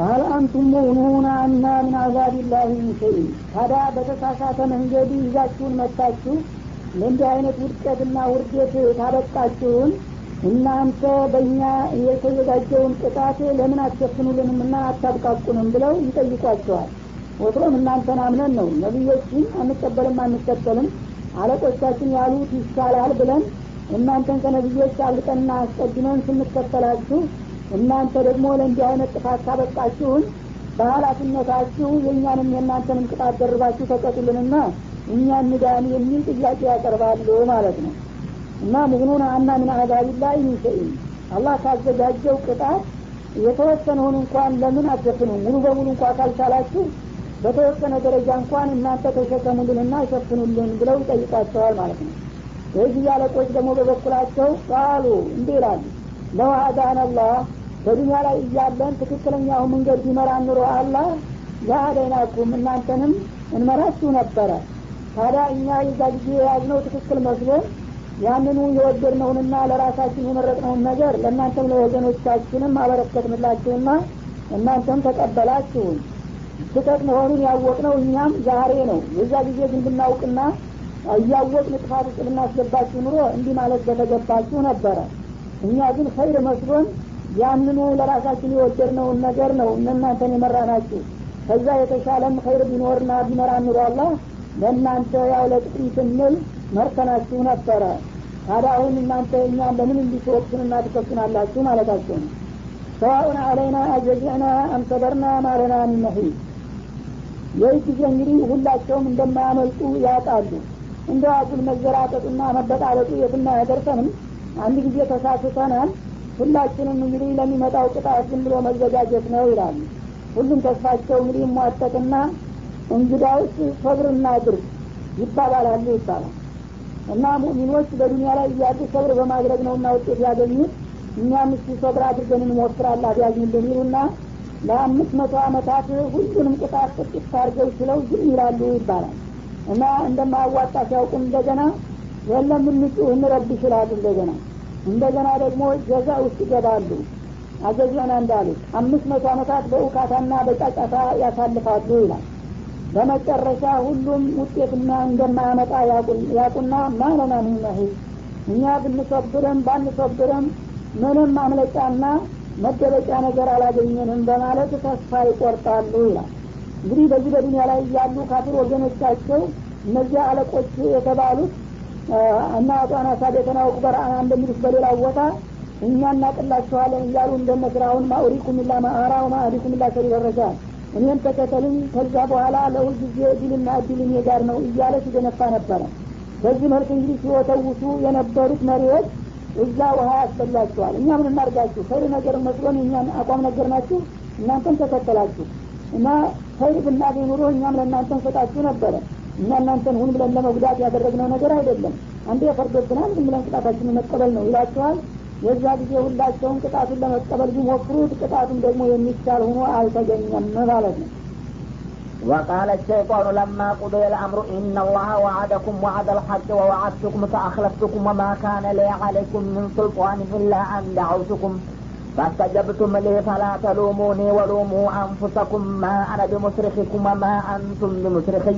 ሀል አንቱም ሙእኑና አና ምን አዛቢላህ ምን ሸይን ታዲያ በተሳሳተ መንገድ ይዛችሁን መታችሁ ለእንዲህ አይነት ውድቀትና ውርደት ታበቃችሁን? እናንተ በእኛ የተዘጋጀውን ቅጣት ለምን አትሸፍኑልንም እና አታብቃቁንም ብለው ይጠይቋቸዋል። ወትሮም እናንተን አምነን ነው። ነቢዮችን አንቀበልም አንከተልም አለቆቻችን ያሉት ይሻላል ብለን እናንተን ከነቢዮች አልቀና አስቀድመን ስንከተላችሁ እናንተ ደግሞ ለእንዲህ አይነት ጥፋት ካበቃችሁን በሀላፊነታችሁ የእኛንም የእናንተንም ቅጣት ደርባችሁ ተቀጡልንና እኛ እንዳን የሚል ጥያቄ ያቀርባሉ ማለት ነው። እና ሙግኑን አና ምን አዛቢላህ ሚንሸኢን አላህ ካዘጋጀው ቅጣት የተወሰነውን እንኳን ለምን አትሸፍኑ ሙሉ በሙሉ እንኳ ካልቻላችሁ በተወሰነ ደረጃ እንኳን እናንተ ተሸከሙልንና ሸፍኑልን ብለው ይጠይቋቸዋል ማለት ነው። የዚህ አለቆች ደግሞ በበኩላቸው ቃሉ እንዲህ ይላሉ። ለው አላህ በዱኒያ ላይ እያለን ትክክለኛው መንገድ ቢመራ ኑሮ አላህ ለአደይናኩም እናንተንም እንመራችሁ ነበረ። ታዲያ እኛ የዛ ጊዜ የያዝነው ትክክል መስሎን ያንኑ የወደድነውንና ለራሳችን የመረጥነውን ነገር ለእናንተም ለወገኖቻችንም አበረከትንላችሁና እናንተም ተቀበላችሁን። ስህተት መሆኑን ያወቅነው እኛም ዛሬ ነው። የዛ ጊዜ ግን ብናውቅና እያወቅን ጥፋት ውስጥ ብናስገባችሁ ኑሮ እንዲህ ማለት በተገባችሁ ነበረ። እኛ ግን ኸይር መስሎን ያንኑ ለራሳችን የወደድነውን ነገር ነው እናንተን የመራናችሁ። ከዛ የተሻለም ኸይር ቢኖርና ቢመራ ኑሮ ለእናንተ ያው ለጥቅም ስንል መርከናችሁ ነበረ። ታዲያ አሁን እናንተ እኛን ለምን እንዲትወቅሱንና ትከሱናላችሁ ማለታቸው ነው። ሰዋኡን አለይና አጀዚዕና አምሰበርና ማለና ሚመሂድ ይህ ጊዜ እንግዲህ ሁላቸውም እንደማያመልጡ ያውቃሉ። እንደ አጉል መዘራጠጡና መበጣለጡ የትና ያደርሰንም አንድ ጊዜ ተሳስተናል ሁላችንም እንግዲህ ለሚመጣው ቅጣት ዝም ብሎ መዘጋጀት ነው ይላሉ። ሁሉም ተስፋቸው እንግዲህ ሟጠቅና እንግዳውስ ሰብርና ድርግ ይባባላሉ ይባላል። እና ሙእሚኖች በዱኒያ ላይ እያሉ ሰብር በማድረግ ነውና ውጤት ያገኙት እኛም እስቲ ሰብር አድርገን እንሞክራላት ያዝኝልን ይሉና ለአምስት መቶ አመታት ሁሉንም ቅጣት ጥቂት አድርገው ችለው ዝም ይላሉ ይባላል። እና እንደማያዋጣ ሲያውቁም እንደገና የለም እንጩህ እንረብሽ ይላሉ እንደገና እንደገና ደግሞ ጀዛ ውስጥ ይገባሉ። አዘዚያና እንዳሉት አምስት መቶ አመታት በእውካታና በጫጫታ ያሳልፋሉ ይላል። በመጨረሻ ሁሉም ውጤትና እንደማያመጣ ያቁና ማለና ሚመሂል እኛ ብንሰብርም ባንሰብርም ምንም ማምለጫና መደበቂያ ነገር አላገኘንም በማለት ተስፋ ይቆርጣሉ ይላል። እንግዲህ በዚህ በዱኒያ ላይ ያሉ ካፊር ወገኖቻቸው እነዚያ አለቆች የተባሉት እና አጧና ሳቤተና ወቁበርአና እንደሚሉት በሌላ ቦታ እኛ እናቅላችኋለን እያሉ እንደነ ፍራውን ማኡሪኩም ላ ማአራ ወማአዲኩም ላ ሰቢል ረሻድ እኔም ተከተልኝ ከዛ በኋላ ለሁል ጊዜ እድልና እድል እኔ ጋር ነው እያለ ሲገነፋ ነበረ። በዚህ መልክ እንግዲህ ሲወተውሱ የነበሩት መሪዎች እዛ ውሀ ያስበላቸዋል እኛ ምን እናርጋችሁ ኸይር ነገር መስሎን የእኛን አቋም ነገር ናችሁ እናንተም ተከተላችሁ። እና ኸይር ብናገኝ ኑሮ እኛም ለእናንተ እንሰጣችሁ ነበረ እኛ እናንተን ሁን ብለን ለመጉዳት ያደረግነው ነገር አይደለም አንዴ ፈርዶብናል ዝም ብለን ቅጣታችንን መቀበል ነው ይላችኋል የዛ ጊዜ ሁላቸውን ቅጣቱን ለመቀበል ቢሞክሩት ቅጣቱም ደግሞ የሚቻል ሆኖ አልተገኘም ማለት ነው وقال الشيطان لما قضي الأمر إن الله وعدكم وعد الحق ووعدتكم فأخلفتكم وما كان لي عليكم من سلطان إلا أن دعوتكم فاستجبتم لي فلا تلوموني ولوموا أنفسكم ما أنا بمصرخكم وما أنتم بمصرخي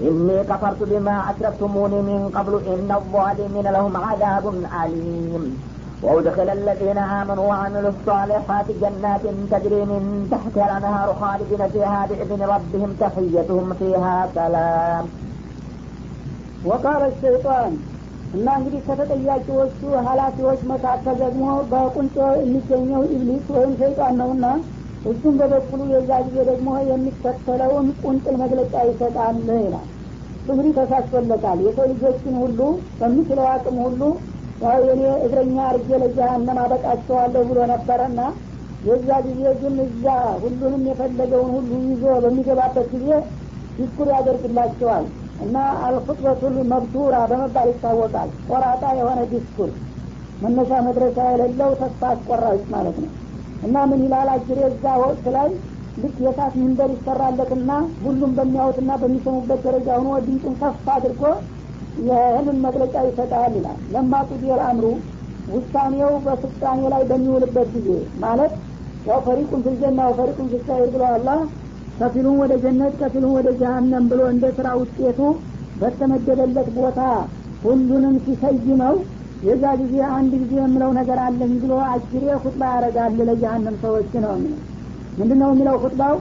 إني كفرت بما أشركتموني من قبل إن الظالمين لهم عذاب أليم وأدخل الذين آمنوا وعملوا الصالحات جنات تجري من تحتها الأنهار خالدين فيها بإذن ربهم تحيتهم فيها سلام ወቃለ ሸይጣን እና እንግዲህ ከተጠያቂዎቹ ሀላፊዎች መካከል ደግሞ በቁንጮ የሚገኘው ኢብሊስ ወይም ሸይጣን ነውና እሱም በበኩሉ የዛ ጊዜ ደግሞ የሚከተለውን ቁንጥል መግለጫ ይሰጣል ይላል። እንግዲህ ተሳስቶለታል። የሰው ልጆችን ሁሉ በሚችለው አቅም ሁሉ ያው የኔ እግረኛ አርጌ ለጀሃነም አበቃቸዋለሁ ብሎ ነበረና የዛ ጊዜ ግን እዛ ሁሉንም የፈለገውን ሁሉ ይዞ በሚገባበት ጊዜ ዲስኩር ያደርግላቸዋል እና الخطبة المبتورة በመባል ይታወቃል። ቆራጣ የሆነ ዲስኩር መነሻ መድረሻ የሌለው ተስፋ አስቆራጭ ማለት ነው እና ምን ይላል? አጅሬ እዛ ወቅት ላይ ልክ የሳት ምንበር ይሰራለትና ሁሉም በሚያዩትና በሚሰሙበት ደረጃ ሆኖ ድምፁን ከፍ አድርጎ ይህንን መግለጫ ይሰጣል ይላል። ለማ ቁዲየል አምሩ ውሳኔው በፍጻሜ ላይ በሚውልበት ጊዜ ማለት ያው ፈሪቁን ፊልጀና ወፈሪቁን ፊልሳይር ብሎ አላህ ከፊሉን ወደ ጀነት ከፊሉን ወደ ጀሀነም ብሎ እንደ ስራ ውጤቱ በተመደበለት ቦታ ሁሉንም ሲሰይመው የዛ ጊዜ አንድ ጊዜ የምለው ነገር አለኝ ብሎ አጅሬ ሁጥባ ያደረጋል ለጀሀነም ሰዎች ነው የሚለው። ምንድን ነው የሚለው ሁጥባው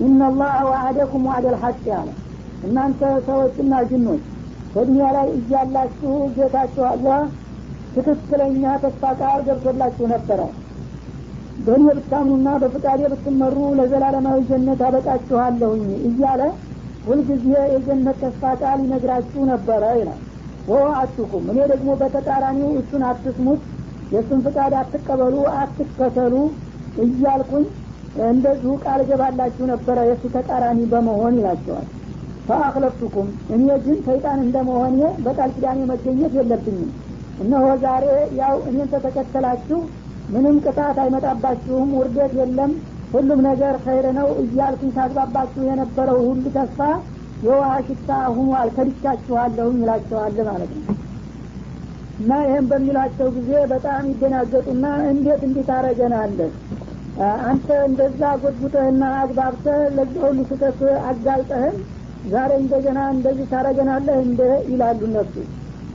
ኢነላህ ወአደኩም ዋዕደል ሐቅ ያለ። እናንተ ሰዎችና ጅኖች በዱኒያ ላይ እያላችሁ ጌታችሁ አላህ ትክክለኛ ተስፋ ቃል ገብቶላችሁ ነበረ። በእኔ ብታምኑና በፍቃዴ ብትመሩ ለዘላለማዊ ጀነት አበቃችኋለሁኝ እያለ ሁልጊዜ የጀነት ተስፋ ቃል ይነግራችሁ ነበረ ይላል ወዋአቱኩም እኔ ደግሞ በተቃራኒው እሱን አትስሙት የእሱን ፍቃድ አትቀበሉ አትከተሉ እያልኩኝ እንደዚሁ ቃል ገባላችሁ ነበረ። የእሱ ተቃራኒ በመሆን ይላቸዋል። ፈአክለፍቱኩም እኔ ግን ሰይጣን እንደመሆኔ በቃል ኪዳኔ መገኘት የለብኝም። እነሆ ዛሬ ያው እኔን ተተከተላችሁ ምንም ቅጣት አይመጣባችሁም ውርደት የለም ሁሉም ነገር ኸይር ነው እያልኩኝ ታግባባችሁ የነበረው ሁሉ ተስፋ የውሃ ሽታ ሁኗል ከድቻችኋለሁኝ ይላቸዋል ማለት ነው። እና ይህም በሚላቸው ጊዜ በጣም ይደናገጡና እንዴት እንዲህ ታረገናለህ አንተ እንደዛ ጎድጉተህና አግባብተህ ለዚህ ሁሉ ስህተት አጋልጠህን ዛሬ እንደገና እንደዚህ ታረገናለህ እንደ ይላሉ እነሱ።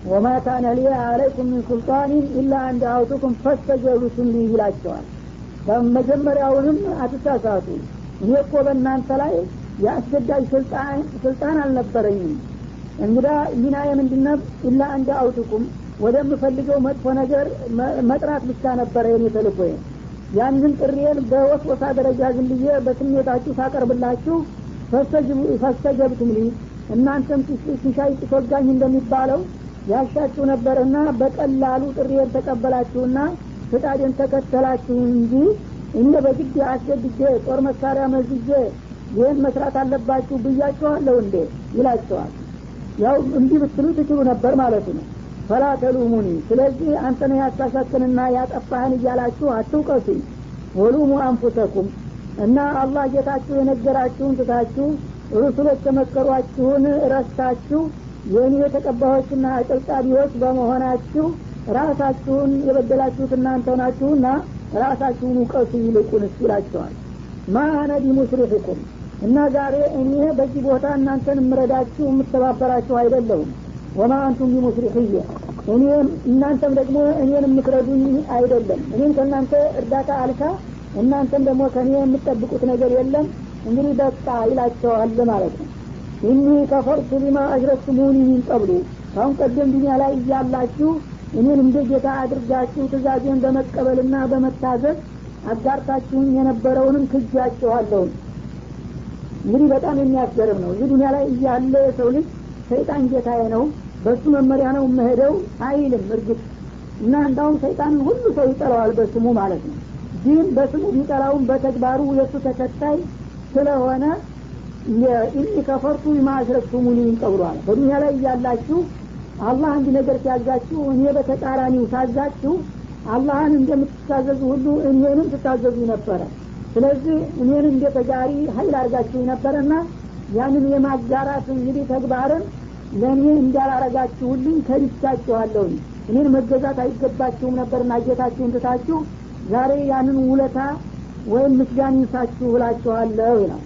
ወማ ካነ ሊ አለይኩም ምን ሱልጣኒን ኢላ አን ደአውቱኩም ፈስተጀብቱም ሊ ይላቸዋል። መጀመሪያውንም አትሳሳቱ። እኔ እኮ በእናንተ ላይ የአስገዳጅ ስልጣን አልነበረኝም። እንግዳ ሚናዬ ምንድነው ኢላ አን ደአውቱኩም ወደምፈልገው መጥፎ ነገር መጥራት ብቻ ነበረ የኔ ተልኮዬ ያንን ጥሪዬን በወስወሳ ደረጃ ዝም ብዬ በስሜታችሁ ሳቀርብላችሁ ፈስተጀብቱም ሊ እናንተም ሲሻይ ጭቶጋኝ እንደሚባለው ያሻችሁ ነበርና በቀላሉ ጥሪዬን ተቀበላችሁና ፍቃዴን ተከተላችሁ እንጂ እንደ በግድ አስገድጄ ጦር መሳሪያ መዝጄ ይህን መስራት አለባችሁ ብያችኋለሁ እንዴ? ይላቸዋል። ያው እንዲህ ብትሉ ትችሉ ነበር ማለት ነው። ፈላ ተሉሙኒ ስለዚህ አንተነ ያሳሳትንና ያጠፋህን እያላችሁ አትውቀሱኝ። ወሉሙ አንፉሰኩም እና አላህ ጌታችሁ የነገራችሁን ትታችሁ ሩሱሎች የመከሯችሁን ረስታችሁ የእኔ ተቀባዮችና አጨብጫቢዎች በመሆናችሁ ራሳችሁን የበደላችሁት እናንተ ናችሁና ራሳችሁን ውቀሱ ይልቁንስ ይላቸዋል። ማ አነ እና ዛሬ እኔ በዚህ ቦታ እናንተን የምረዳችሁ የምተባበራችሁ አይደለሁም። ወማ አንቱም ቢሙስሪሕየ እኔም እናንተም ደግሞ እኔን የምትረዱኝ አይደለም። እኔም ከእናንተ እርዳታ አልካ እናንተም ደግሞ ከእኔ የምትጠብቁት ነገር የለም። እንግዲህ በቃ ይላቸዋል ማለት ነው። ኢኒ ከፈርቱ ቢማ አሽረክቱሙኒ ሚን ቀብሉ። ካሁን ቀደም ዱኒያ ላይ እያላችሁ እኔን እንደ ጌታ አድርጋችሁ ትእዛዜን በመቀበልና በመታዘዝ አጋርታችሁኝ የነበረውንም ክጃችኋለሁን እንግዲህ በጣም የሚያስገርም ነው። እዚህ ላይ እያለ የሰው ልጅ ሰይጣን ጌታዬ ነው በሱ መመሪያ ነው መሄደው አይልም። እርግጥ እና እንዳውም ሰይጣንን ሁሉ ሰው ይጠላዋል በስሙ ማለት ነው። ግን በስሙ ቢጠላውም በተግባሩ የእሱ ተከታይ ስለሆነ ኢኒ ከፈርቱ ማ አሽረክቱሙኒ ቀብሏል በዱኒያ ላይ እያላችሁ አላህ አንድ ነገር ሲያዛችሁ እኔ በተቃራኒው ሳዛችሁ አላህን እንደምትታዘዙ ሁሉ እኔንም ትታዘዙ ነበረ ስለዚህ እኔን እንደ ተጋሪ ሀይል አድርጋችሁ ነበረና ያንን የማጋራት እንግዲህ ተግባርን ለእኔ እንዳላረጋችሁልኝ ከድቻችኋለሁኝ እኔን መገዛት አይገባችሁም ነበርና ጌታችሁን ትታችሁ ዛሬ ያንን ውለታ ወይም ምስጋን ይንሳችሁ ብላችኋለሁ ይላል።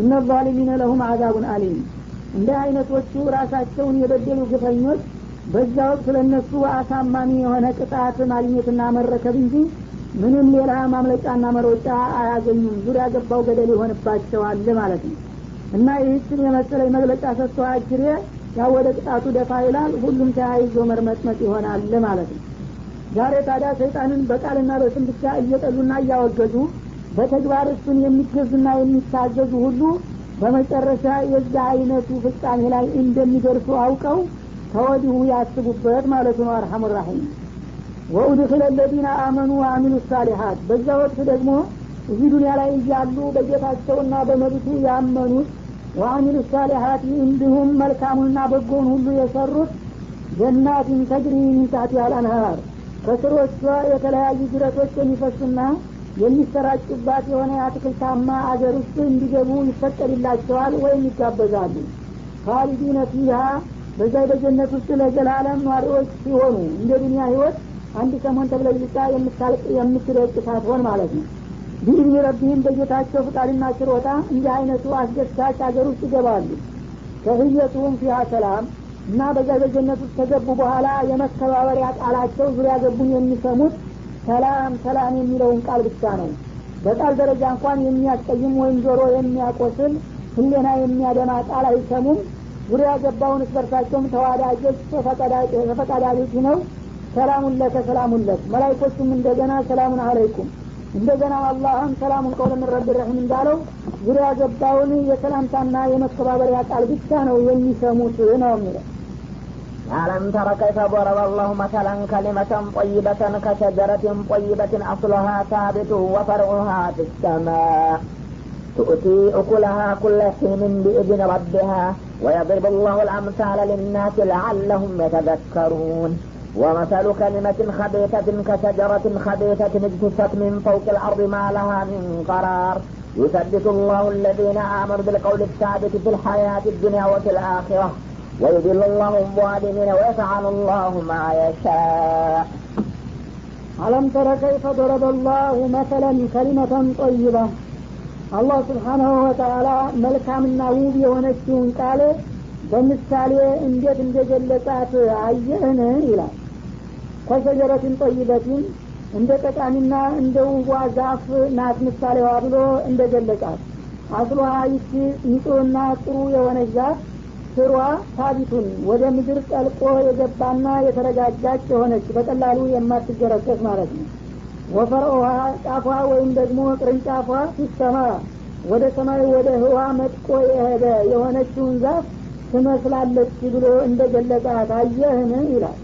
እነ ዛሊሚነ ለሁም አዛቡን አሊም። እንደ አይነቶቹ ራሳቸውን የበደሉ ግፈኞች በዛ ወቅት ለእነሱ አሳማሚ የሆነ ቅጣት ማግኘትና መረከብ እንጂ ምንም ሌላ ማምለጫና መሮጫ አያገኙም። ዙሪያ ገባው ገደል ይሆንባቸዋል ማለት ነው። እና ይህችን የመሰለ መግለጫ ሰጥቶ አጅሬ ያው ወደ ቅጣቱ ደፋ ይላል። ሁሉም ተያይዞ መርመጥመጥ ይሆናል ማለት ነው። ዛሬ ታዲያ ሰይጣንን በቃልና በስም ብቻ እየጠሉና እያወገዙ በተግባር እሱን የሚገዙና የሚታዘዙ ሁሉ በመጨረሻ የዛ አይነቱ ፍጻሜ ላይ እንደሚደርሱ አውቀው ከወዲሁ ያስቡበት ማለት ነው። አርሐሙ ራሒም ወኡድክለ ለዚነ አመኑ ወአሚሉ ሳሊሓት። በዛ ወቅት ደግሞ እዚህ ዱኒያ ላይ እያሉ በጌታቸውና በመብቱ ያመኑት ወአሚሉ ሳሊሓት እንዲሁም መልካሙንና በጎን ሁሉ የሰሩት ጀናትን ተጅሪ ሚን ታሕቲሃ ከስሮቿ የተለያዩ ጅረቶች የሚፈሱና የሚሰራጩባት የሆነ የአትክልታማ አገር ውስጥ እንዲገቡ ይፈቀድላቸዋል ወይም ይጋበዛሉ። ካሊዲነ ፊሃ በዛ በጀነት ውስጥ ለዘላለም ኗሪዎች ሲሆኑ እንደ ዱኒያ ህይወት አንድ ሰሞን ተብለይታ የምታልቅ የምትደቅ ሳትሆን ማለት ነው። ቢኢዝኒ ረቢህም በጌታቸው ፍቃድና ችሮታ እንዲህ አይነቱ አስደሳች ሀገር ውስጥ ይገባሉ። ከህየቱም ፊሃ ሰላም እና በዛ በጀነት ውስጥ ከገቡ በኋላ የመከባበሪያ ቃላቸው ዙሪያ ገቡን የሚሰሙት ሰላም ሰላም የሚለውን ቃል ብቻ ነው። በቃል ደረጃ እንኳን የሚያስቀይም ወይም ጆሮ የሚያቆስል ህሌና የሚያደማ ቃል አይሰሙም። ዙሪያ ገባውን እስበርሳቸውም ተዋዳጆች ተፈቃዳጆች ነው ሰላሙን ለከ ሰላሙን ለክ መላይኮቹም እንደገና ሰላሙን አለይኩም እንደገና አላህም ሰላሙን ቀውለን ረብ ረሒም እንዳለው ዙሪያ ገባውን የሰላምታና የመከባበሪያ ቃል ብቻ ነው የሚሰሙት ነው የሚለው ألم تر كيف ضرب الله مثلا كلمة طيبة كشجرة طيبة أصلها ثابت وفرعها في السماء تؤتي أكلها كل حين بإذن ربها ويضرب الله الأمثال للناس لعلهم يتذكرون ومثل كلمة خبيثة كشجرة خبيثة اجتثت من فوق الأرض ما لها من قرار يثبت الله الذين آمنوا بالقول الثابت في الحياة الدنيا وفي الآخرة ويذل الله الظالمين ويفعل الله ما يشاء ألم تر كيف ضرب الله مثلا كلمة طيبة አላህ ስብሓናሁ ወተአላ መልካምና ውብ የሆነችውን ቃል በምሳሌ እንዴት እንደገለጻት አየህን ይላል ከሸጀረትን ጠይበትን እንደ ጠቃሚና እንደ ውቧ ዛፍ ናት ምሳሌዋ ብሎ እንደ ገለጻት አስሏ ይቺ ንጹህና ጥሩ የሆነች ዛፍ ስሯ ሳቢቱን ወደ ምድር ጠልቆ የገባና የተረጋጋች የሆነች በቀላሉ የማትገረሰስ ማለት ነው። وفرعها ጫፏ ወይም ደግሞ ቅርንጫፏ ሲሰማ ወደ ሰማይ ወደ ህዋ መጥቆ የሄደ የሆነችውን ዛፍ ትመስላለች ብሎ እንደ ገለጻት አየህን? ይላል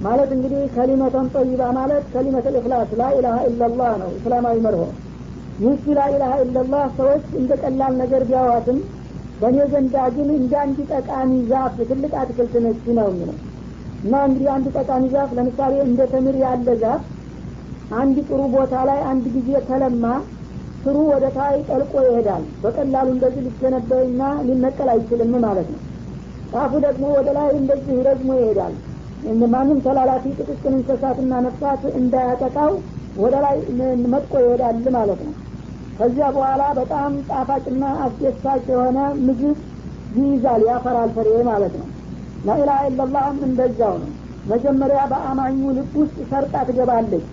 ማለት እንግዲህ كلمة طيبة ማለት كلمة إخلاص لا إله إلا الله ነው እስላማዊ መርሆ። ይህቺ لا إله إلا الله ሰዎች እንደ ቀላል ነገር ቢያዋትም በእኔ ዘንዳ ግን እንደ አንድ ጠቃሚ ዛፍ ትልቅ አትክልት ነች ነው የሚለው። እና እንግዲህ አንድ ጠቃሚ ዛፍ ለምሳሌ እንደ ተምር ያለ ዛፍ አንድ ጥሩ ቦታ ላይ አንድ ጊዜ ከለማ ስሩ ወደ ታይ ጠልቆ ይሄዳል። በቀላሉ እንደዚህ ሊገነበይና ሊነቀል አይችልም ማለት ነው። ጫፉ ደግሞ ወደ ላይ እንደዚህ ረዝሞ ይሄዳል ማንም ተላላፊ ጥቅቅን እንስሳትና ነፍሳት እንዳያጠቃው ወደ ላይ መጥቆ ይሄዳል ማለት ነው። ከዚያ በኋላ በጣም ጣፋጭና አስደሳች የሆነ ምግብ ይይዛል ያፈራል ፍሬ ማለት ነው። لا إله إلا الله ም እንደዛው ነው። መጀመሪያ በአማኙ ልብ ውስጥ ሰርጣ ትገባለች።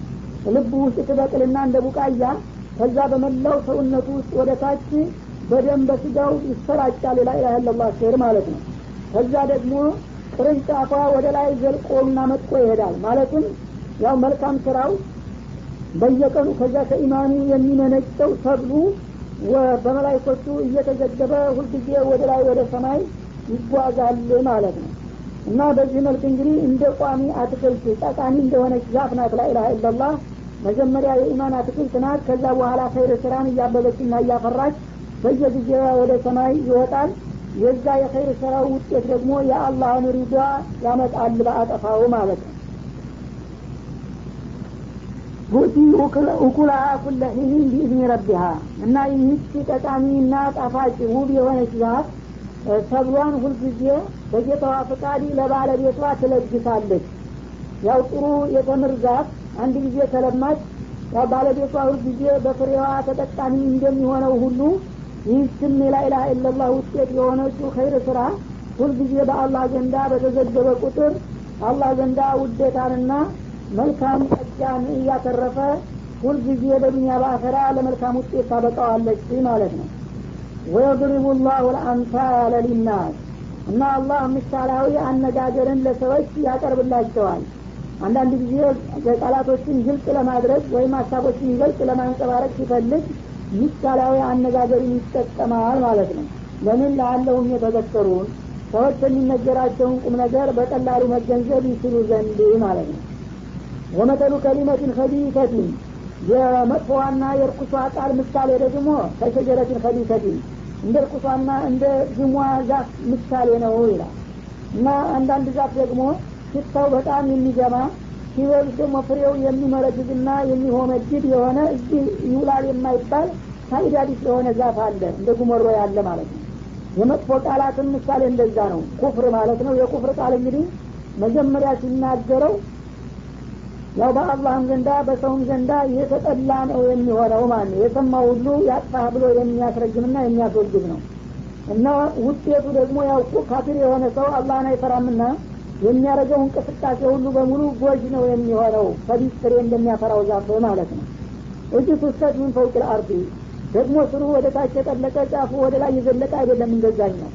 ልብ ውስጥ ትበቅልና እንደ ቡቃያ ከዛ በመላው ሰውነቱ ውስጥ ወደ ታች በደም በስጋው ይሰራጫል። لا إله إلا الله ሼር ማለት ነው። ከዛ ደግሞ ቅርንጫፏ ወደ ላይ ዘልቆና መጥቆ ይሄዳል። ማለትም ያው መልካም ስራው በየቀኑ ከዛ ከኢማኑ የሚመነጨው ሰብሉ በመላይኮቹ እየተዘገበ ሁልጊዜ ወደ ላይ ወደ ሰማይ ይጓዛል ማለት ነው። እና በዚህ መልክ እንግዲህ እንደ ቋሚ አትክልት ጠቃሚ እንደሆነች ዛፍ ናት። ላኢላሀ ኢላላህ መጀመሪያ የኢማን አትክልት ናት። ከዛ በኋላ ኸይር ስራን እያበበችና እያፈራች በየጊዜ ወደ ሰማይ ይወጣል የዛ የኸይር ስራው ውጤት ደግሞ የአላህን ሪዷ ያመጣል በአጠፋው ማለት ነው። تؤتي أكلها كل حين بإذن ربها እና ይህች ጠቃሚና ጣፋጭ ውብ የሆነች ዛፍ ሰብሏን ሁልጊዜ በጌታዋ ፍቃድ ለባለቤቷ ትለግሳለች። ያው ጥሩ የተምር ዛፍ አንድ ጊዜ ከለማች ያው ባለቤቷ ሁልጊዜ በፍሬዋ ተጠቃሚ እንደሚሆነው ሁሉ ይህችም የ لا إله إلا الله ውጤት የሆነችው خير ስራ ሁልጊዜ በአላህ ዘንዳ በተዘገበ ቁጥር አላህ ዘንዳ ውዴታንና መልካም ጸጋን እያተረፈ ሁልጊዜ በዱኒያ በአኸራ ለመልካም ውጤት ታበቃዋለች ማለት ነው። ወየድሪቡ ላሁ ልአምሳለ ሊናስ እና አላህ ምሳሌያዊ አነጋገርን ለሰዎች ያቀርብላቸዋል። አንዳንድ ጊዜ ቃላቶችን ግልጽ ለማድረግ ወይም ሀሳቦችን ይገልጽ ለማንጸባረቅ ሲፈልግ ምሳሌያዊ አነጋገርን ይጠቀማል ማለት ነው። ለምን ለአለሁም የተዘከሩን? ሰዎች የሚነገራቸውን ቁም ነገር በቀላሉ መገንዘብ ይችሉ ዘንድ ማለት ነው። ወመተሉ ከሊመትን ከቢተትን የመጥፎዋና የርኩሷ ቃል ምሳሌ ደግሞ ከሸጀረትን ከቢተትን እንደ እርኩሷና እንደ ግሟ ዛፍ ምሳሌ ነው ይላል። እና አንዳንድ ዛፍ ደግሞ ሽታው በጣም የሚገማ ሲበሉት ደግሞ ፍሬው የሚመረግዝና የሚሆመድድ የሆነ እዚህ ይውላል የማይባል ሳይዳዲስ የሆነ ዛፍ አለ እንደ ጉመሮ ያለ ማለት ነው። የመጥፎ ቃላትን ምሳሌ እንደዛ ነው። ኩፍር ማለት ነው። የኩፍር ቃል እንግዲህ መጀመሪያ ሲናገረው ያው በአላህም ዘንዳ በሰውም ዘንዳ የተጠላ ነው የሚሆነው ማለት ነው። የሰማ ሁሉ ያጥፋህ ብሎ የሚያስረግምና የሚያስወግድ ነው። እና ውጤቱ ደግሞ ያው ካፊር የሆነ ሰው አላህን አይፈራምና የሚያደርገው እንቅስቃሴ ሁሉ በሙሉ ጎጅ ነው የሚሆነው። ከቢስ ፍሬ እንደሚያፈራው ዛፍ ማለት ነው። اجتثت من فوق الأرض ደግሞ ስሩ ወደ ታች የጠለቀ ጫፉ ወደ ላይ የዘለቀ አይደለም እንደዛኝ ነው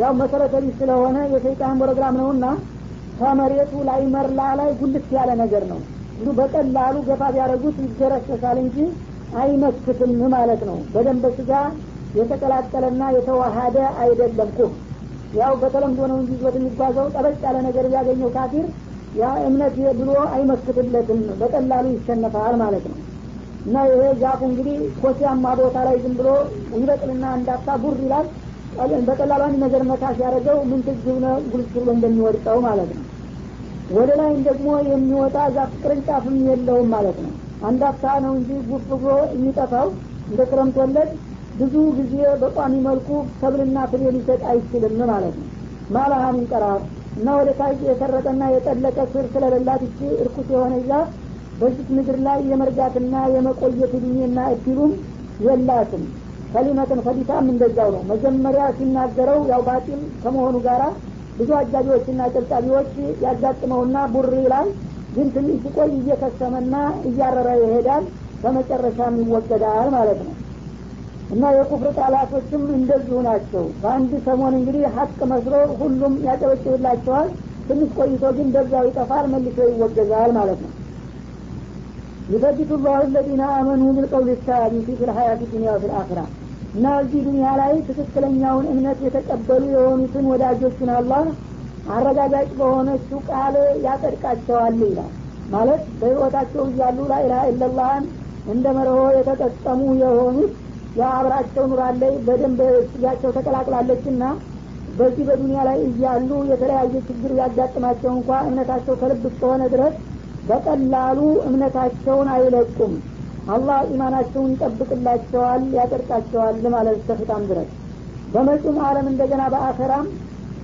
ያው መሰረተ ቢስ ስለሆነ የሰይጣን ፕሮግራም ነውና ከመሬቱ ላይ መርላ ላይ ጉልት ያለ ነገር ነው። እንዱ በቀላሉ ገፋ ቢያደረጉት ይገረሰሳል እንጂ አይመክትም ማለት ነው። በደንብ ስጋ የተቀላቀለና የተዋሃደ አይደለም ኩፍ ያው በተለምዶ ነው እንጂ ይዞት የሚጓዘው ጠበቅ ያለ ነገር ቢያገኘው ካፊር ያ እምነት ብሎ አይመክትለትም በቀላሉ ይሸነፋል ማለት ነው። እና ይሄ ዛፉ እንግዲህ ኮሲያማ ቦታ ላይ ዝም ብሎ ይበቅልና እንዳታ ቡር ይላል። በቀላሉ አንድ ነገር መታ ሲያደረገው ምን ትግብነ ጉልስ ብሎ እንደሚወድቀው ማለት ነው። ወደ ላይም ደግሞ የሚወጣ ዛፍ ቅርንጫፍም የለውም ማለት ነው። አንድ አፍታ ነው እንጂ ጉፍ ብሎ የሚጠፋው እንደ ክረምት ወለድ ብዙ ጊዜ በቋሚ መልኩ ሰብልና ፍሬ ሊሰጥ አይችልም ማለት ነው። ማላሃ ሚንቀራር እና ወደ ታች የሰረጠና የጠለቀ ስር ስለሌላት እቺ እርኩስ የሆነ ዛፍ በዚች ምድር ላይ የመርጋትና የመቆየት እድሜና እድሉም የላትም። ከሊመትን ከዲታም እንደዛው ነው። መጀመሪያ ሲናገረው ያው ባጢል ከመሆኑ ጋራ ብዙ አጃቢዎችና ጨብጫቢዎች ያጋጥመውና ቡሪ ላይ ግን ትንሽ ሲቆይ እየከሰመና እያረረ ይሄዳል። በመጨረሻም ይወገዳል ማለት ነው እና የኩፍር ቃላቶችም እንደዚሁ ናቸው። በአንድ ሰሞን እንግዲህ ሀቅ መስሎ ሁሉም ያጨበጭብላቸዋል። ትንሽ ቆይቶ ግን በዛው ይጠፋል መልሶ ይወገዛል ማለት ነው። ዩሰቢቱ ላሁ ለዚነ አመኑ ብልቀውል ሳቢቲ ፊ ልሀያት ዱኒያ ወፊ ልአክራ እና እዚህ ዱኒያ ላይ ትክክለኛውን እምነት የተቀበሉ የሆኑትን ወዳጆችን አላህ አረጋጋጭ በሆነችው ቃል ያጸድቃቸዋል ይላል። ማለት በህይወታቸው እያሉ ላኢላሀ ኢለላህን እንደ መርሆ የተጠቀሙ የሆኑት የአብራቸው ኑራለይ በደንብ ስጋቸው ተቀላቅላለችና በዚህ በዱኒያ ላይ እያሉ የተለያየ ችግር ያጋጥማቸው እንኳ እምነታቸው ከልብ እስከሆነ ድረስ በቀላሉ እምነታቸውን አይለቁም። አላህ ኢማናቸውን ይጠብቅላቸዋል ያጠርቃቸዋል ማለት እስከፍታም ድረስ። በመጪውም አለም እንደገና በአኸራም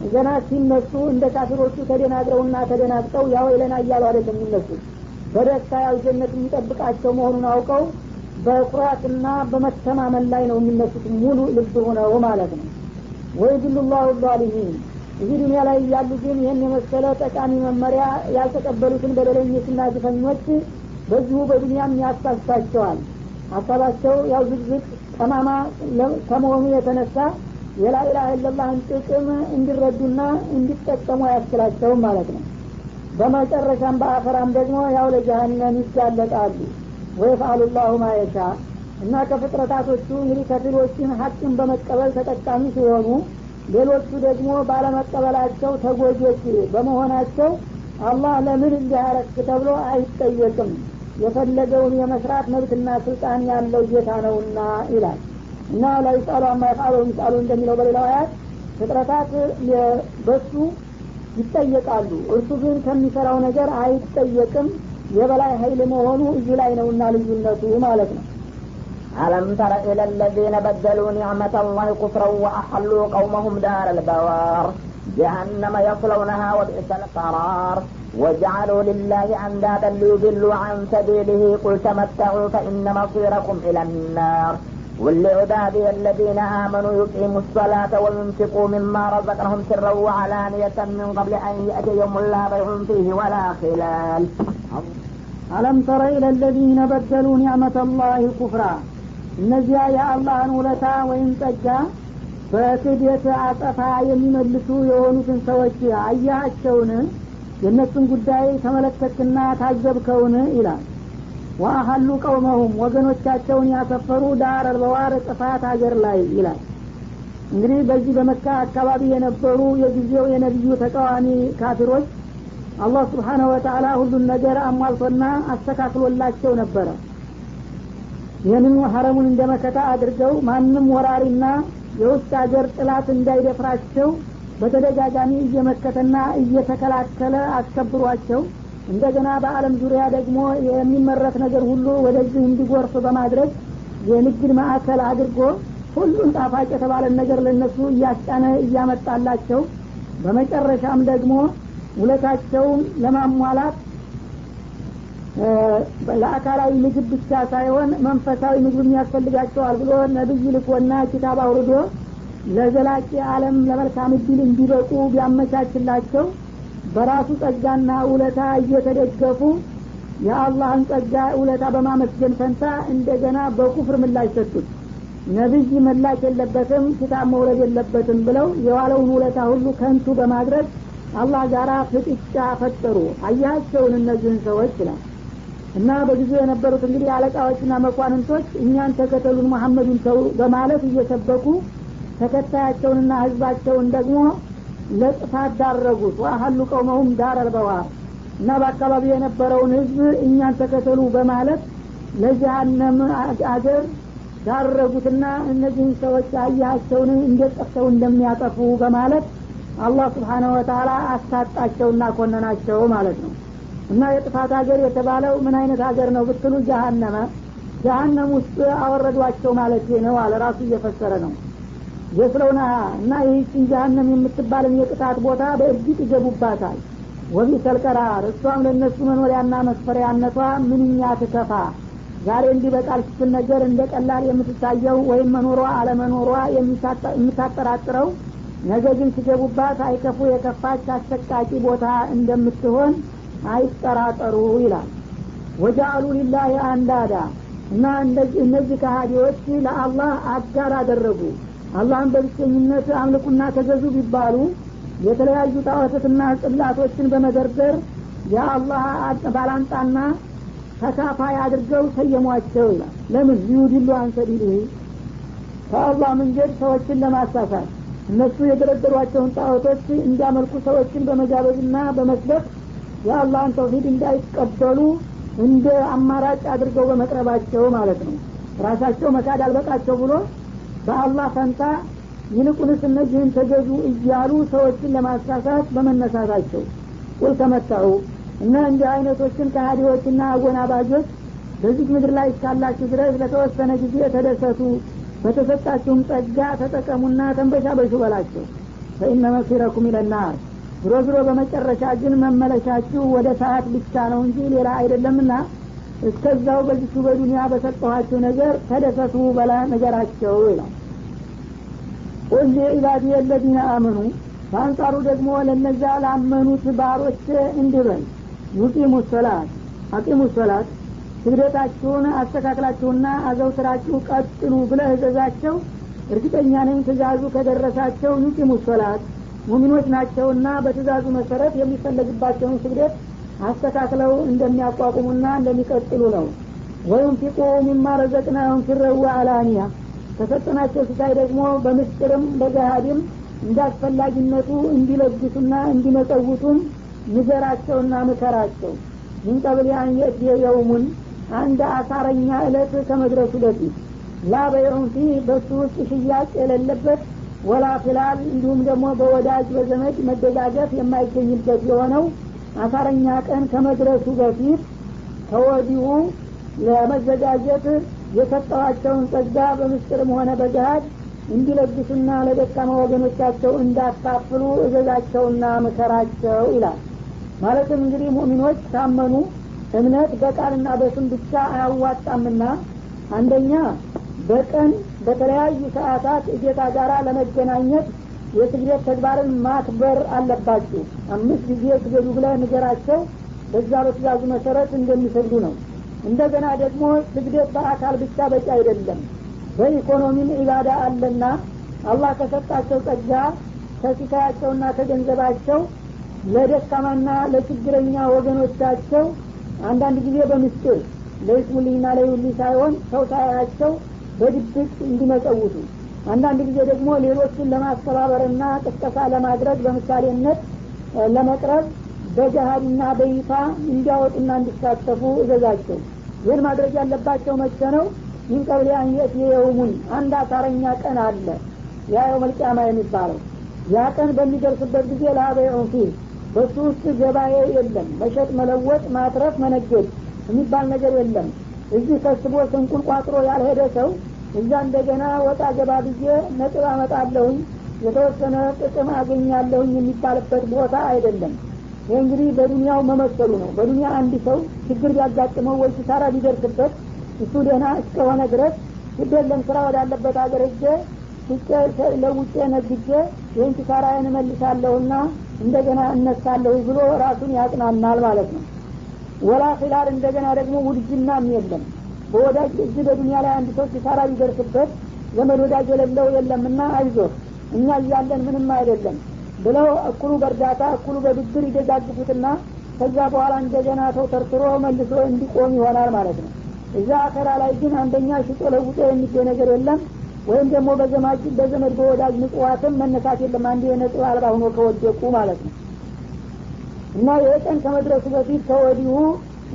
ገና ሲነሱ እንደ ካፊሮቹ ተደናግረውና ተደናግጠው ያው ይለና እያሉ አይደለም የሚነሱት። በደስታ ያው ጀነት የሚጠብቃቸው መሆኑን አውቀው በኩራትና በመተማመን ላይ ነው የሚነሱት ሙሉ ልብ ሆነው ማለት ነው። ወይ ድሉ ላሁ እዚህ ዱኒያ ላይ ያሉ ግን ይህን የመሰለ ጠቃሚ መመሪያ ያልተቀበሉትን በደለኞችና ግፈኞች በዚሁ በዱኒያም ያሳስታቸዋል። ሀሳባቸው ያው ዝግዝግ ጠማማ ከመሆኑ የተነሳ የላኢላha ኢለላህን ጥቅም እንዲረዱና እንዲጠቀሙ አያስችላቸውም ማለት ነው። በመጨረሻም በአፈራም ደግሞ ያው ለጀሀነም ይጋለጣሉ ወየፍአሉ ላሁ ማየሻ እና ከፍጥረታቶቹ እንግዲህ ከፊሎችን ሀቅን በመቀበል ተጠቃሚ ሲሆኑ ሌሎቹ ደግሞ ባለመቀበላቸው ተጎጆች በመሆናቸው አላህ ለምን እንዲያረክ ተብሎ አይጠየቅም። የፈለገውን የመስራት መብትና ስልጣን ያለው ጌታ ነውና ይላል። እና ላይሳሉ አማ የፍአሉ ሚሳሉ እንደሚለው በሌላው አያት ፍጥረታት በሱ ይጠየቃሉ። እርሱ ግን ከሚሰራው ነገር አይጠየቅም የበላይ ሀይል መሆኑ እዚህ ላይ ነውና ልዩነቱ ማለት ነው ألم تر إلى الذين بدلوا نعمة الله كفرا وأحلوا قومهم دار البوار جهنم يصلونها وبئس القرار وجعلوا لله أندادا ليضلوا عن سبيله قل تمتعوا فإن مصيركم إلى النار ولعبادي الذين آمنوا يقيموا الصلاة وينفقوا مما رزقناهم سرا وعلانية من قبل أن يأتي يوم لا بيع فيه ولا خلال አለም ተረ ኢለ ለዚነ በደሉ ኒዕመተ ላህ ኩፍራ እነዚያ የአላህን ውለታ ወይም ጸጋ በክደት አጸፋ የሚመልሱ የሆኑትን ሰዎች አያቸውን የእነሱን ጉዳይ ተመለከትና ታዘብከውን ይላል ወአሀሉ ቀውመሁም ወገኖቻቸውን ያሰፈሩ ዳር አልበዋር ጥፋት ሀገር ላይ ይላል። እንግዲህ በዚህ በመካ አካባቢ የነበሩ የጊዜው የነቢዩ ተቃዋሚ ካፊሮች አላህ ስብሓነሁ ወተአላ ሁሉን ነገር አሟልቶና አስተካክሎላቸው ነበረ። ይህንን ሀረሙን እንደ መከታ አድርገው ማንም ወራሪና የውስጥ ሀገር ጥላት እንዳይደፍራቸው በተደጋጋሚ እየመከተና እየተከላከለ አስከብሯቸው እንደገና በአለም ዙሪያ ደግሞ የሚመረት ነገር ሁሉ ወደዚህ እንዲጎርፍ በማድረግ የንግድ ማዕከል አድርጎ ሁሉን ጣፋጭ የተባለን ነገር ለነሱ እያስጫነ እያመጣላቸው በመጨረሻም ደግሞ ውለታቸውን ለማሟላት ለአካላዊ ምግብ ብቻ ሳይሆን መንፈሳዊ ምግብ ያስፈልጋቸዋል ብሎ ነብይ ልኮና ኪታብ አውርዶ ለዘላቂ አለም ለመልካም እድል እንዲበቁ ቢያመቻችላቸው በራሱ ጸጋና ውለታ እየተደገፉ የአላህን ጸጋ ውለታ በማመስገን ፈንታ እንደገና በኩፍር ምላሽ ሰጡት። ነቢይ መላክ የለበትም ኪታብ መውረድ የለበትም ብለው የዋለውን ውለታ ሁሉ ከንቱ በማድረግ አላህ ጋራ ፍጥጫ ፈጠሩ። አያቸውን እነዚህን ሰዎች ይላል። እና በጊዜው የነበሩት እንግዲህ አለቃዎችና መኳንንቶች እኛን ተከተሉን መሐመዱን ተው በማለት እየሰበኩ ተከታያቸውንና ህዝባቸውን ደግሞ ለጥፋት ዳረጉት። ዋሀሉ ቀውመሁም ዳር አልበዋር እና በአካባቢው የነበረውን ህዝብ እኛን ተከተሉ በማለት ለጀሀነም አገር ዳረጉትና እነዚህን ሰዎች አያቸውን እንዴት ጠፍተው እንደሚያጠፉ በማለት አላህ ስብሓነሁ ወተላ አሳጣቸውና ኮነናቸው ማለት ነው። እና የጥፋት ሀገር የተባለው ምን አይነት ሀገር ነው ብትሉ ጀሀነመ ጀሀነም ውስጥ አወረዷቸው ማለት ነው አለ። ራሱ እየፈሰረ ነው የስለውና እና ይህችን ጀሀነም የምትባልን የቅጣት ቦታ በእርግጥ ይገቡባታል። ወቢሰል ቀራር እሷም ለእነሱ መኖሪያና መስፈሪያነቷ ምንኛ ትከፋ! ዛሬ እንዲህ በቃል ስትነገር እንደ ቀላል የምትታየው ወይም መኖሯ አለመኖሯ የምታጠራጥረው ነገ ግን ሲገቡባት አይከፉ የከፋች አሰቃቂ ቦታ እንደምትሆን አይጠራጠሩ ይላል። ወጃአሉ ሊላህ አንዳዳ እና እነዚህ ከሃዲዎች ለአላህ አጋር አደረጉ አላህን በብቸኝነት አምልኩና ተገዙ ቢባሉ የተለያዩ ጣዖታትና ጽላቶችን በመደርደር የአላህ ባላንጣና ተካፋይ አድርገው ሰየሟቸው ይላል። ለምን? ይሁዲሉ አንሰቢልህ ከአላህ መንገድ ሰዎችን ለማሳሳት እነሱ የደረደሯቸውን ጣዖቶች እንዲያመልኩ ሰዎችን በመጋበዝና በመስበክ የአላህን ተውሂድ እንዳይቀበሉ እንደ አማራጭ አድርገው በመቅረባቸው ማለት ነው። ራሳቸው መካድ አልበቃቸው ብሎ በአላህ ፈንታ ይልቁንስ እነዚህን ተገዙ እያሉ ሰዎችን ለማሳሳት በመነሳታቸው ቁል ተመታሁ። እና እንዲህ አይነቶችን ከሀዲዎችና አጎናባጆች በዚህ ምድር ላይ እስካላችሁ ድረስ ለተወሰነ ጊዜ ተደሰቱ። በተሰጣችሁም ጸጋ ተጠቀሙና ተንበሻበሹ በላቸው። ፈኢነ መሲረኩም ይለናር ዝሮ ዝሮ በመጨረሻ ግን መመለሻችሁ ወደ ሰዓት ብቻ ነው እንጂ ሌላ አይደለምና እስከዛው በዚቹ በዱኒያ በሰጠኋችሁ ነገር ተደሰቱ በላ ነገራቸው ይላል። ቁል ዒባዲ የለዚነ አመኑ በአንጻሩ ደግሞ ለነዛ ላመኑት ባሮች እንዲበል ዩቂሙ ሶላት አቂሙ ሶላት ስግደታችሁን አስተካክላችሁና አዘውትራችሁ ቀጥሉ ብለህ እዘዛቸው። እርግጠኛ ነኝ ትእዛዙ ከደረሳቸው ዩቂሙ ሶላት ሙሚኖች ናቸውና በትእዛዙ መሰረት የሚፈለግባቸውን ስግደት አስተካክለው እንደሚያቋቁሙና እንደሚቀጥሉ ነው። ወይም ፊቁ ሚማ ረዘቅናሁም ሲረዋ አላኒያ። ከሰጠናቸው ስታይ ደግሞ በምስጢርም በገሃድም እንዳስፈላጊነቱ እንዲለግሱና እንዲመጸውቱም ንገራቸውና ምከራቸው። ምን ቀብል ያን የእትየ የውሙን አንድ አሳረኛ እለት ከመድረሱ በፊት ላ በየውን ፊህ በሱ ውስጥ ሽያጭ የሌለበት ወላ ፍላል እንዲሁም ደግሞ በወዳጅ በዘመድ መደጋገፍ የማይገኝበት የሆነው አሳረኛ ቀን ከመድረሱ በፊት ከወዲሁ ለመዘጋጀት የሰጠዋቸውን ጸጋ በምስጢርም ሆነ በገሃድ እንዲለግሱና ለደካማ ወገኖቻቸው እንዳካፍሉ እዘዛቸውና ምከራቸው ይላል። ማለትም እንግዲህ ሙእሚኖች ታመኑ እምነት በቃልና በስም ብቻ አያዋጣምና አንደኛ በቀን በተለያዩ ሰዓታት እጌታ ጋራ ለመገናኘት የስግደት ተግባርን ማክበር አለባችሁ። አምስት ጊዜ ስገዱ ብለ ንገራቸው። በዛ በትእዛዙ መሰረት እንደሚሰግዱ ነው። እንደገና ደግሞ ስግደት በአካል ብቻ በቂ አይደለም። በኢኮኖሚም ኢባዳ አለና አላህ ከሰጣቸው ጸጋ ከሲሳያቸውና ከገንዘባቸው ለደካማና ለችግረኛ ወገኖቻቸው አንዳንድ ጊዜ በምስጢር ለይስሙልኝና ለይውሊ ሳይሆን ሰው ሳያቸው በድብቅ እንዲመጸውቱ አንዳንድ ጊዜ ደግሞ ሌሎችን ለማስተባበርና ቅስቀሳ ለማድረግ በምሳሌነት ለመቅረብ በገሃድና በይፋ እንዲያወጡና እንዲሳተፉ እዘዛቸው። ይህን ማድረግ ያለባቸው መቼ ነው? ይህን ቀብሌ አንየት የየውሙን አንድ አሳረኛ ቀን አለ ያ የው መልቅያማ የሚባለው። ያ ቀን በሚደርስበት ጊዜ ለአበየውን ፊህ በሱ ውስጥ ገባኤ የለም መሸጥ መለወጥ ማትረፍ መነገድ የሚባል ነገር የለም። እዚህ ከስቦ ስንቁል ቋጥሮ ያልሄደ ሰው እዛ እንደገና ወጣ ገባ ብዬ ነጥብ አመጣለሁኝ። የተወሰነ ጥቅም አገኛለሁኝ የሚባልበት ቦታ አይደለም። ይህ እንግዲህ በዱንያው መመሰሉ ነው። በዱንያ አንድ ሰው ችግር ቢያጋጥመው ወይ ኪሳራ ቢደርስበት እሱ ደህና እስከሆነ ድረስ ግደለም ስራ ወዳለበት ሀገር ሄጄ ሽጬ ለውጬ ነግጄ ይህን ኪሳራዬን እመልሳለሁና እንደገና እነሳለሁ ብሎ ራሱን ያጽናናል ማለት ነው። ወላ ኪላል እንደገና ደግሞ ውድጅናም የለም በወዳጅ እዚህ በዱንያ ላይ አንድ ሰው ኪሳራ ቢደርስበት ዘመድ ወዳጅ የሌለው የለምና አይዞህ እኛ እያለን ምንም አይደለም ብለው እኩሉ በእርዳታ እኩሉ በብድር ይደጋግፉትና ከዛ በኋላ እንደገና ሰው ተርትሮ መልሶ እንዲቆም ይሆናል ማለት ነው። እዛ አከራ ላይ ግን አንደኛ ሽጦ ለውጦ የሚገኝ ነገር የለም። ወይም ደግሞ በዘማጅ በዘመድ በወዳጅ ምጽዋትም መነሳት የለም። አንድ የነጥብ አልባ ሆኖ ከወደቁ ማለት ነው። እና ይህ ቀን ከመድረሱ በፊት ከወዲሁ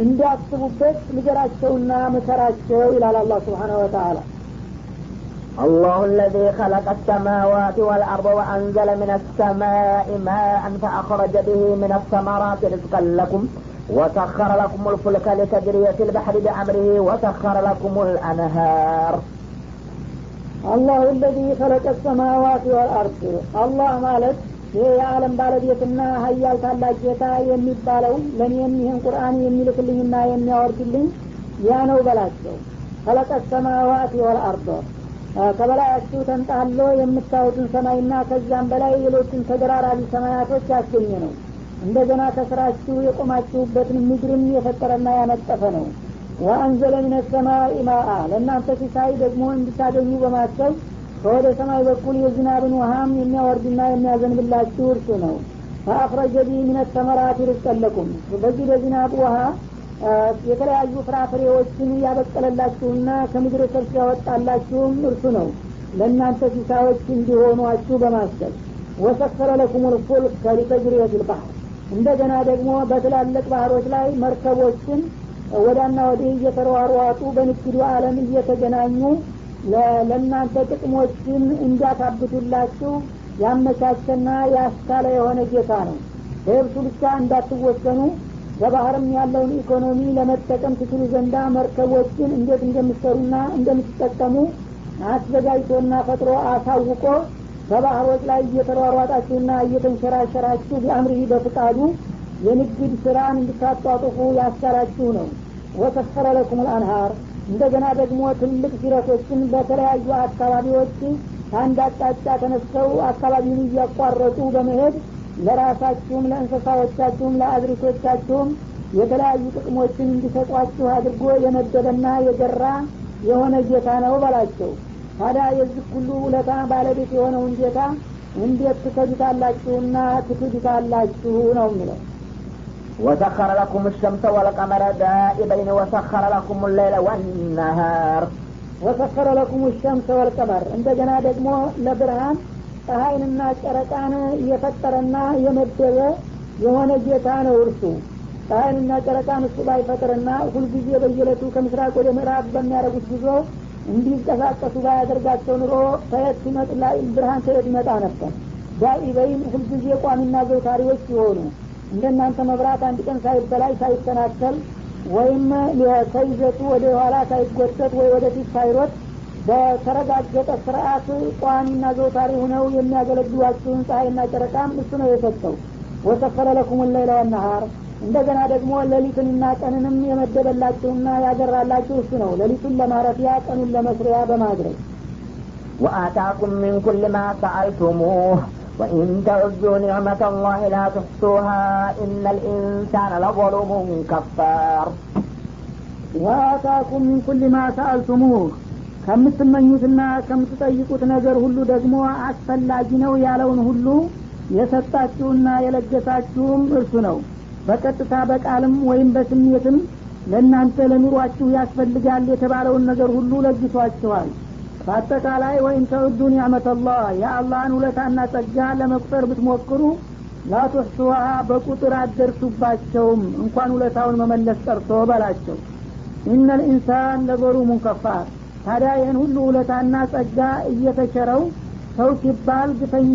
እንዲያስቡበት ንገራቸውና ምከራቸው ይላል አላህ ስብሓነ ወተአላ الله الذي خلق السماوات والأرض وأنزل من السماء ماء فأخرج به من الثمرات رزقا لكم وسخر لكم الفلك لتجري في البحر بأمره وسخر لكم الأنهار አላሁ ለዚ ከለቀ ሰማዋት ወልአርድ አላህ ማለት ይህ የዓለም ባለቤትና ሀያል ታላቅ ጌታ የሚባለው ለእኔም ይህን ቁርአን የሚልክልኝና የሚያወርድልኝ ያ ነው በላቸው። ከለቀ ሰማዋት ወልአርድ ከበላያችሁ ተንጣሎ የምታዩትን ሰማይና ከዚያም በላይ ሌሎችን ተደራራቢ ሰማያቶች ያስገኘ ነው። እንደገና ከስራችሁ የቆማችሁበትን ምድርን የፈጠረና ያነጠፈ ነው። وأنزل من السماء ماء ለእናንተ ሲሳይ ደግሞ እንድታገኙ በማሰብ ከወደ ሰማይ በኩል የዝናብን ውሃም የሚያወርድና የሚያዘንብላችሁ እርሱ ነው። فأخرج به من الثمرات رزقا لكم በዚህ በዝናብ ውሃ የተለያዩ ፍራፍሬዎችን ያበቀለላችሁና ከምድር ሰብል ያወጣላችሁም እርሱ ነው። ለእናንተ ሲሳዮች እንዲሆኗችሁ በማሰብ ወሰከረ ለኩም ልፉልክ ሊተጅሪየት ልባህር እንደገና ደግሞ በትላልቅ ባህሮች ላይ መርከቦችን ወዳና ወዲህ እየተሯሯጡ በንግዱ አለም እየተገናኙ ለእናንተ ጥቅሞችን እንዲያካብቱላችሁ ያመቻቸና ያስቻለ የሆነ ጌታ ነው። በየብሱ ብቻ እንዳትወሰኑ በባህርም ያለውን ኢኮኖሚ ለመጠቀም ትችሉ ዘንዳ መርከቦችን እንዴት እንደምትሰሩና እንደምትጠቀሙ አዘጋጅቶና ፈጥሮ አሳውቆ በባህሮች ላይ እየተሯሯጣችሁና እየተንሸራሸራችሁ ቢአምሪህ በፍቃዱ የንግድ ስራን እንድታጧጥፉ ያስቻላችሁ ነው። ወሰፈረ ለኩም ልአንሃር እንደገና ደግሞ ትልቅ ሲረቶችን በተለያዩ አካባቢዎች ከአንድ አቅጣጫ ተነስተው አካባቢውን እያቋረጡ በመሄድ ለራሳችሁም ለእንስሳዎቻችሁም ለአዝሪቶቻችሁም የተለያዩ ጥቅሞችን እንዲሰጧችሁ አድርጎ የመደበና የገራ የሆነ ጌታ ነው በላቸው። ታዲያ የዚህ ሁሉ ውለታ ባለቤት የሆነውን ጌታ እንዴት ትከዱታላችሁና ትክዱታላችሁ ነው የሚለው وسخر لكم الشمس والقمر دائبين وسخر لكم الليل والنهار ወሰከረ ለኩም ሸምሰ ወልቀመር እንደገና ደግሞ ለብርሃን ፀሐይንና ጨረቃን የፈጠረና የመደበ የሆነ ጌታ ነው እርሱ ፀሐይንና ጨረቃን እሱ ባይፈጥርና ሁልጊዜ በየለቱ ከምስራቅ ወደ ምዕራብ በሚያደርጉት ጉዞ እንዲንቀሳቀሱ ባያደርጋቸው ኑሮ ከየት ሲመጥላ ብርሃን ከየት ይመጣ ነበር ዳኢበይን ሁልጊዜ ቋሚና ዘውታሪዎች ሲሆኑ እንደናንተ መብራት አንድ ቀን ሳይበላይ ሳይተናከል ወይም ከይዘቱ ወደ ኋላ ሳይጎተት ወይ ወደፊት ሳይሮት በተረጋገጠ ስርአት ቋሚና ዘውታሪ ሁነው የሚያገለግሏችሁን ፀሐይና ጨረቃም እሱ ነው የሰጠው። ወሰፈረ ለኩም ለይለ ወነሃር። እንደገና ደግሞ ሌሊትንና ቀንንም የመደበላችሁና ያገራላችሁ እሱ ነው። ሌሊቱን ለማረፊያ ቀኑን ለመስሪያ በማድረግ። ወአታኩም ምን ኩል ማ ሰአልቱሙህ። وإن تعدوا نعمة الله لا تحصوها إن الإنسان لظلوم كفار ወአታኩም ሚን ኩል ማ ሰአልቱሙህ ከምትመኙትና ከምትጠይቁት ነገር ሁሉ ደግሞ አስፈላጊ ነው ያለውን ሁሉ የሰጣችሁና የለገሳችሁም እርሱ ነው በቀጥታ በቃልም ወይም በስሜትም ለእናንተ ለኑሯችሁ ያስፈልጋል የተባለውን ነገር ሁሉ ለግሷችኋል በአጠቃላይ ወይም ተዕዱ ኒዕመተላህ የአላህን ውለታና ጸጋ ለመቁጠር ብትሞክሩ ላቱሕሱሃ በቁጥር አደርሱባቸውም እንኳን ውለታውን መመለስ ቀርቶ በላቸው ኢነ ልኢንሳን ለዘሉሙን ከፋር ታዲያ ይህን ሁሉ ውለታና ጸጋ እየተቸረው ሰው ሲባል ግፈኛ